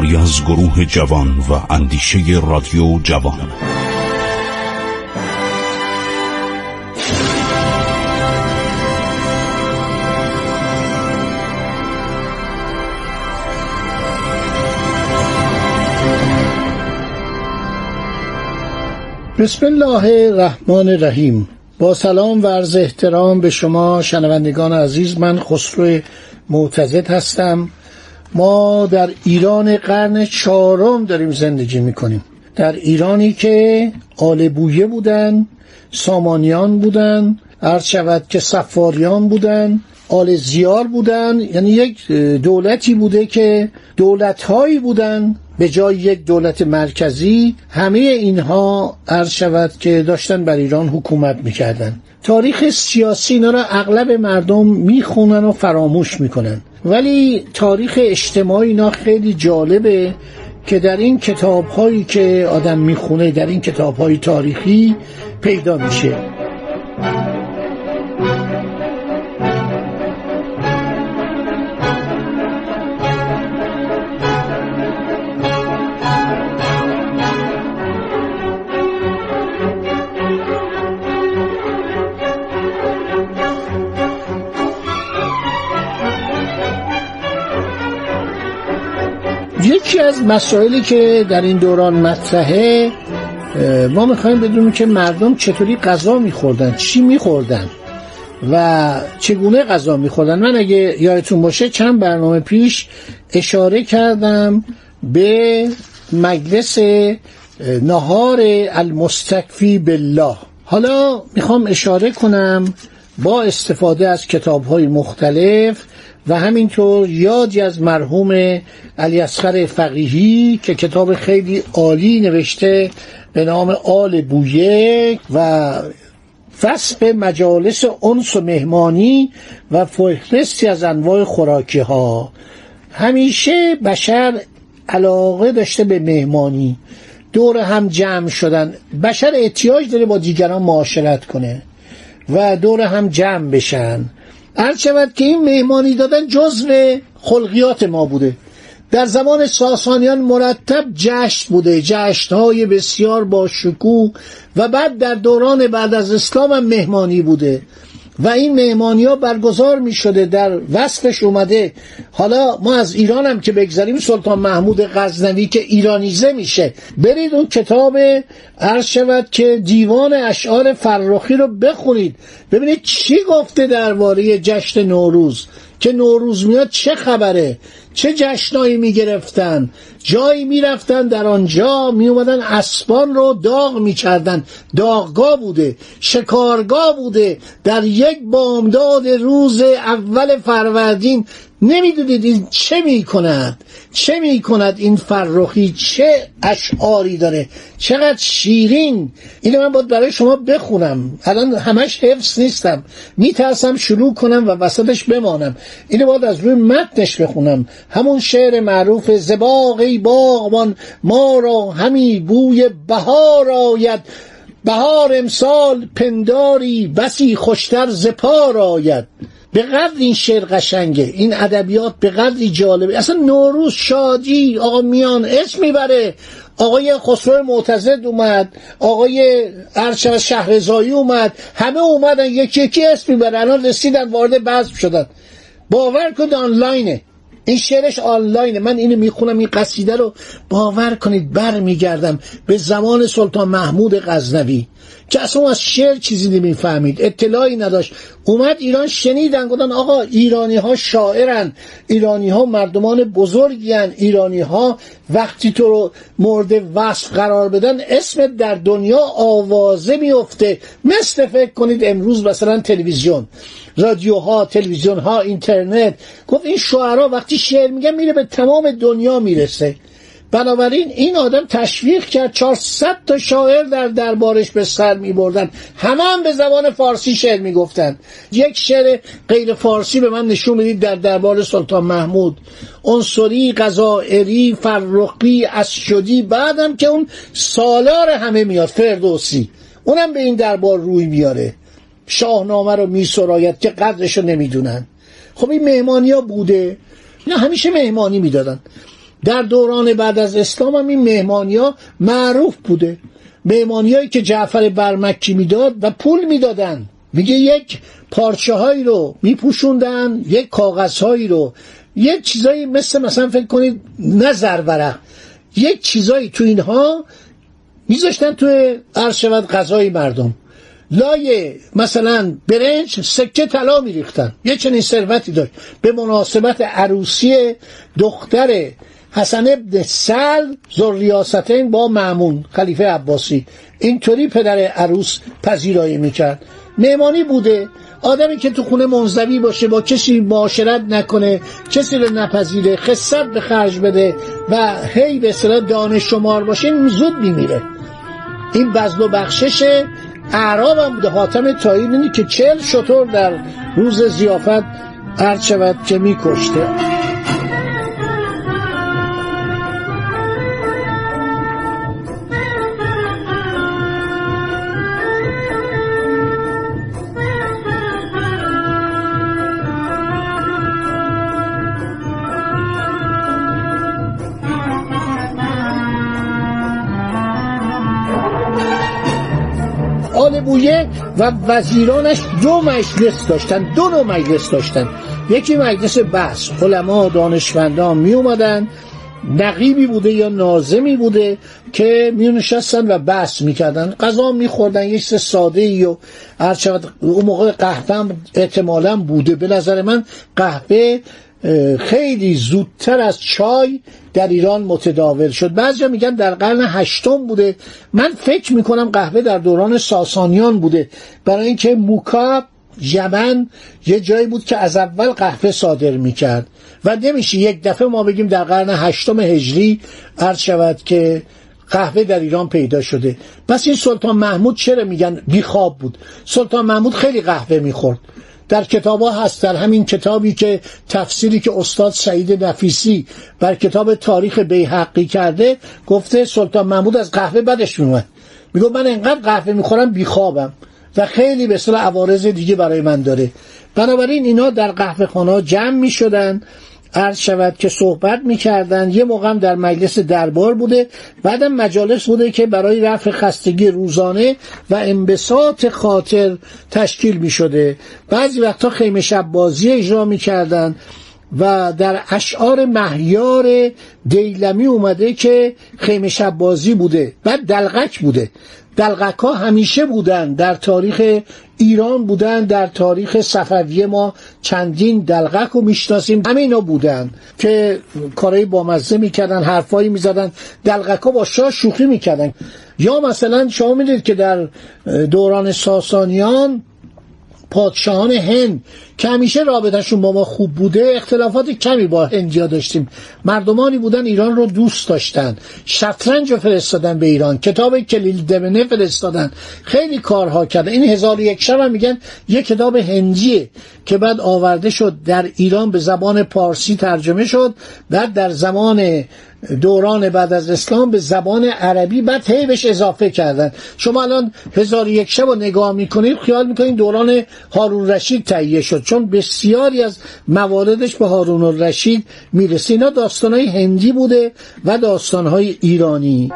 کاری از گروه جوان و اندیشه رادیو جوان. بسم الله الرحمن الرحیم. با سلام و عرض احترام به شما شنوندگان عزیز من خسرو معتزد هستم. ما در ایران قرن چهارم داریم زندگی می‌کنیم. در ایرانی که آل بویه بودن سامانیان بودن عرض شود که سفاریان بودن آل زیار بودن یعنی یک دولتی بوده که دولتهایی بودن. به جای یک دولت مرکزی همه اینها عرض شود که داشتن بر ایران حکومت می‌کردن. تاریخ سیاسی اینا را اغلب مردم می‌خونن و فراموش می‌کنن. ولی تاریخ اجتماعی اینا خیلی جالبه که در این کتاب هایی که آدم می‌خونه در این کتاب های تاریخی پیدا میشه. از مسائلی که در این دوران مطرحه ما می‌خوایم بدونیم که مردم چطوری غذا میخوردن چی میخوردن و چگونه غذا میخوردن. من اگه یادتون باشه چند برنامه پیش اشاره کردم به مجلس نهار المستکفی بالله. حالا می‌خوام اشاره کنم با استفاده از کتاب های مختلف و همینطور یادی از مرحوم علی اصغر فقیهی که کتاب خیلی عالی نوشته به نام آل بویه و فصل مجالس انس و مهمانی و فهرستی از انواع خوراکی ها همیشه بشر علاقه داشته به مهمانی. دور هم جمع شدن. بشر احتیاج داره با دیگران معاشرت کنه و دور هم جمع بشن. هر شود که این مهمانی دادن جزو خلقیات ما بوده. در زمان ساسانیان مرتب جشن بوده جشنهای بسیار با شکوه و بعد در دوران بعد از اسلام هم مهمانی بوده. و این مهمانی ها برگزار می شده در وصفش اومده. حالا ما از ایران هم که بگذاریم سلطان محمود غزنوی که ایرانیزه میشه. برید اون کتاب عرض شود که دیوان اشعار فرخی رو بخونید. ببینید چی گفته درباره جشن نوروز که نوروز میاد چه خبره؟ چه جشنایی می‌گرفتن؟ جایی می‌رفتن در آنجا میومدن اسبان رو داغ می‌کردن. داغگاه بوده شکارگاه بوده. در یک بامداد روز اول فروردین نمی‌دونید این چه می‌کند. چه می‌کند این فرخی؟ چه اشعاری داره؟ چقدر شیرین! اینو من باید برای شما بخونم. الان همش حفظ نیستم. میترسم شروع کنم و وسطش بمانم. اینو باید از روی متنش بخونم. همون شعر معروف زباقی باغبان ما را همی بوی بهار آید. بهار امسال پنداری بسی خوشتر زپار آید. به قدر این شعر قشنگه این ادبیات به قدری جالبه. اصلا نوروز شادی آقا میان اسم می‌بره. آقای خسرو معتزد اومد آقای ارشد شهرزایی اومد همه اومدن یکی یکی اسم می‌بره الان رسیدن وارد بزم شدن. باور کنید آنلاینه. این شعرش آنلاینه. من اینو می‌خونم این قصیده رو باور کنید بر میگردم به زمان سلطان محمود غزنوی که اصلا از شعر چیزی نمی‌فهمید. اطلاعی نداشت. اومد ایران شنیدن گفتن آقا ایرانی ها شاعرن ایرانی ها مردمان بزرگی هن. ایرانی ها وقتی تو رو مورد وصف قرار بدن اسمت در دنیا آوازه میفته مثل فکر کنید امروز مثلا تلویزیون رادیوها تلویزیون ها اینترنت. گفت این شعرا وقتی شعر میگن میره به تمام دنیا می‌رسه. بنابراین این آدم تشویق کرد 400 تا شاعر در دربارش به سر می بردن همه هم به زبان فارسی شعر می گفتن یک شعر غیر فارسی به من نشون می‌دید در دربار سلطان محمود. انصری غذائری فرقی اسشدی بعدم که اون سالار همه میاد فردوسی. اونم به این دربار روی میاره. شاهنامه رو می سراید که قدرش رو نمی‌دونن. خب این مهمانی بوده. نه همیشه مهمانی می‌دادن. در دوران بعد از اسلام هم این مهمانی ها معروف بوده. مهمانی هایی که جعفر برمکی می‌داد و پول می‌دادن. میگه یک پارچه هایی رو میپوشوندن یک کاغذ هایی رو. یک چیزایی مثل مثلا فکر کنید نه زرورق یک چیزایی تو اینها میذاشتن توی عرض شود غذای مردم. لای مثلا برنج سکه طلا میریختن. یه چنین ثروتی داشت. به مناسبت عروسی دختر حسن ابن سل ریاستین با معمون خلیفه عباسی. اینطوری پدر عروس پذیرایی می‌کرد. مهمانی بوده. آدمی که تو خونه منزوی باشه با کسی معاشرت نکنه کسی رو نپذیره خصت به خرج بده و هی به اصطلاح دانش شمار باشه این زود میمیره. این بزل و بخشش اعراب هم بوده حاتم تایی که چل شطور در روز زیافت هر شود که میکشته. و وزیرانش دو مجلس داشتن دو نوع مجلس داشتن. یکی مجلس بحث. علما دانشمندان می اومدن نقیبی بوده یا نازمی بوده که می نشستن و بحث می‌کردن. غذا میخوردن یه چیز ساده ای و اون موقع قهوه احتمالا بوده. به نظر من قهوه خیلی زودتر از چای در ایران متداول شد. بعضی میگن در قرن هشتم بوده. من فکر می‌کنم قهوه در دوران ساسانیان بوده. برای اینکه موکا یمن یه جایی بود که از اول قهوه صادر می‌کرد. و نمیشه یک دفعه ما بگیم در قرن هشتم هجری عرض شود که قهوه در ایران پیدا شده. پس این سلطان محمود چرا میگن بیخواب بود؟ سلطان محمود خیلی قهوه می‌خورد. در کتاب هست در همین کتابی که تفسیری که استاد سعید نفیسی بر کتاب تاریخ بیحقی کرده گفته سلطان محمود از قهوه بدش میومد میگو من انقدر قهوه می‌خورم بیخوابم و خیلی به اصطلاح عوارض دیگه برای من داره. بنابراین اینا در قهوه خانه جمع می‌شدن عرض شود که صحبت می‌کردن. یه موقع در مجلس دربار بوده. بعدم مجالس بوده که برای رفع خستگی روزانه و انبساط خاطر تشکیل می‌شده. بعضی وقتا خیمه شب بازی اجرا می‌کردن و در اشعار مهیار دیلمی اومده که خیمه شب بازی بوده. بعد دلغک بوده. دلغک ها همیشه بودن در تاریخ ایران بودن در تاریخ صفوی ما چندین دلغک رو می‌شناسیم. همه اینا بودن که کارهای بامزه می‌کردن حرفایی می‌زدن دلغک ها با شاه شوخی می‌کردن. یا مثلا شما می‌دید که در دوران ساسانیان پادشاهان هند که همیشه رابطهشون با ما خوب بوده اختلافات کمی با هندیا داشتیم. مردمانی بودن ایران رو دوست داشتن. شطرنج رو فرستادن به ایران. کتاب کلیل دمنه فرستادن. خیلی کارها کردن این هزار یک شب هم میگن یه کتاب هندیه که بعد آورده شد در ایران به زبان پارسی ترجمه شد. بعد در زمان دوران بعد از اسلام به زبان عربی بعد هی بهش اضافه کردن. شما الان هزار یک شب رو نگاه می‌کنید خیال می‌کنید دوران هارون رشید تهیه شد. چون بسیاری از مواردش به هارون الرشید می‌رسه. اینا داستانهای هندی بوده و داستانهای ایرانی.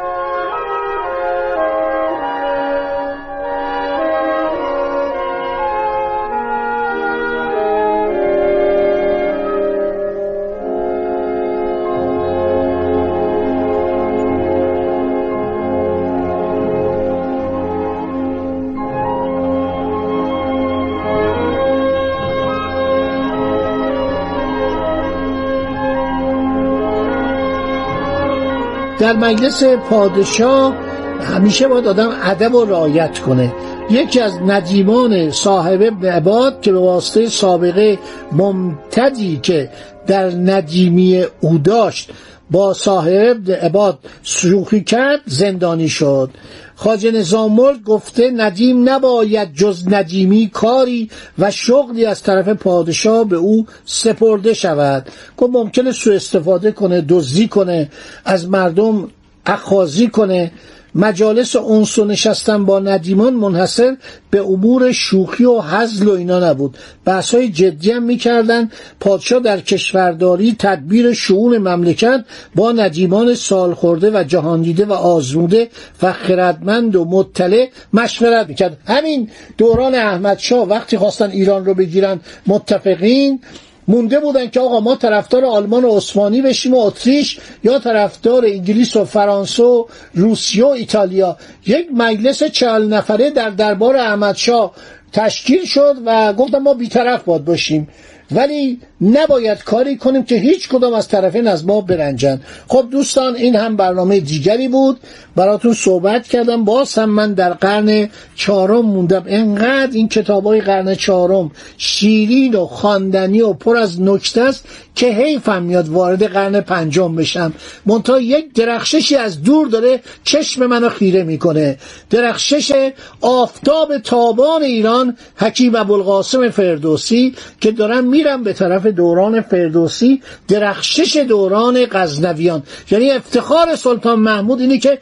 در مجلس پادشاه همیشه باید آدم ادب و رعایت کنه. یکی از ندیمان صاحب عباد که به واسطه سابقه ممتدی که در ندیمی او داشت با صاحب عباد شوخی کرد زندانی شد. خاجه نظام گفته ندیم نباید جز ندیمی کاری و شغلی از طرف پادشاه به او سپرده شود. گفت ممکنه سوء استفاده کنه دزدی کنه از مردم اخازی کنه. مجالس اونس و نشستن با ندیمان منحصر به امور شوخی و حزل و اینا نبود. بحث های جدی هم می‌کردن. پادشاه در کشورداری تدبیر شعون مملکت با ندیمان سال خورده و جهان دیده و آزموده و خردمند و مطلع مشورت می‌کرد. همین دوران احمد شاه وقتی خواستن ایران رو بگیرن متفقین مونده بودن که آقا ما طرفدار آلمان و عثمانی بشیم و اتریش یا طرفدار انگلیس و فرانسه و روسیه و ایتالیا. یک مجلس چهل نفره در دربار احمدشاه تشکیل شد و گفتم ما بیطرف باد باشیم. ولی نباید کاری کنیم که هیچ کدام از طرفین از ما برنجن خب دوستان این هم برنامه دیگری بود. براتون صحبت کردم. باز من در قرن چهارم موندم. انقدر این کتاب های قرن چهارم شیرین و خواندنی و پر از نکته است که حیفم میاد وارد قرن پنجم بشم. منتها یک درخششی از دور داره چشم منو خیره می‌کنه. درخشش آفتاب تابان ایران حکیم ابوالقاسم فردوسی که دارم میرم به طرف دوران فردوسی درخشش دوران غزنویان. یعنی افتخار سلطان محمود اینه که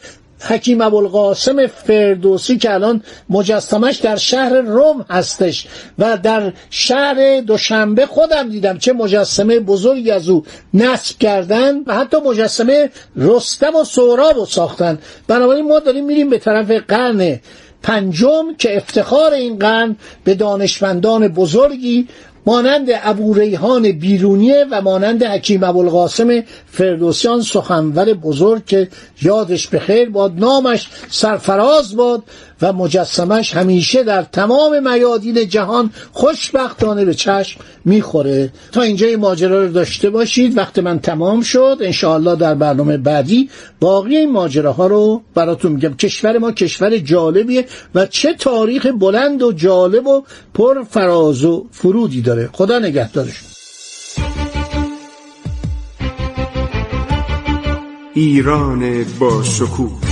حکیم ابوالقاسم فردوسی که الان مجسمش در شهر روم هستش و در شهر دوشنبه خودم دیدم چه مجسمه بزرگی از او نصب کردن و حتی مجسمه رستم و سهراب رو ساختن. بنابراین ما داریم میریم به طرف قرن پنجم که افتخار این قرن به دانشمندان بزرگی مانند ابو ریحان بیرونیه و مانند حکیم ابوالقاسم فردوسیان سخنور بزرگ که یادش بخیر باد نامش سرفراز باد. و مجسمش همیشه در تمام میادین جهان خوشبختانه به چشم می‌خوره. تا اینجا این ماجرا رو داشته باشید. وقت من تمام شد. انشاءالله در برنامه بعدی باقی این ماجراها رو براتون میگم. کشور ما کشور جالبیه و چه تاریخ بلند و جالب و پر فراز و فرودی داره. خدا نگهدارشون ایران با شکوه.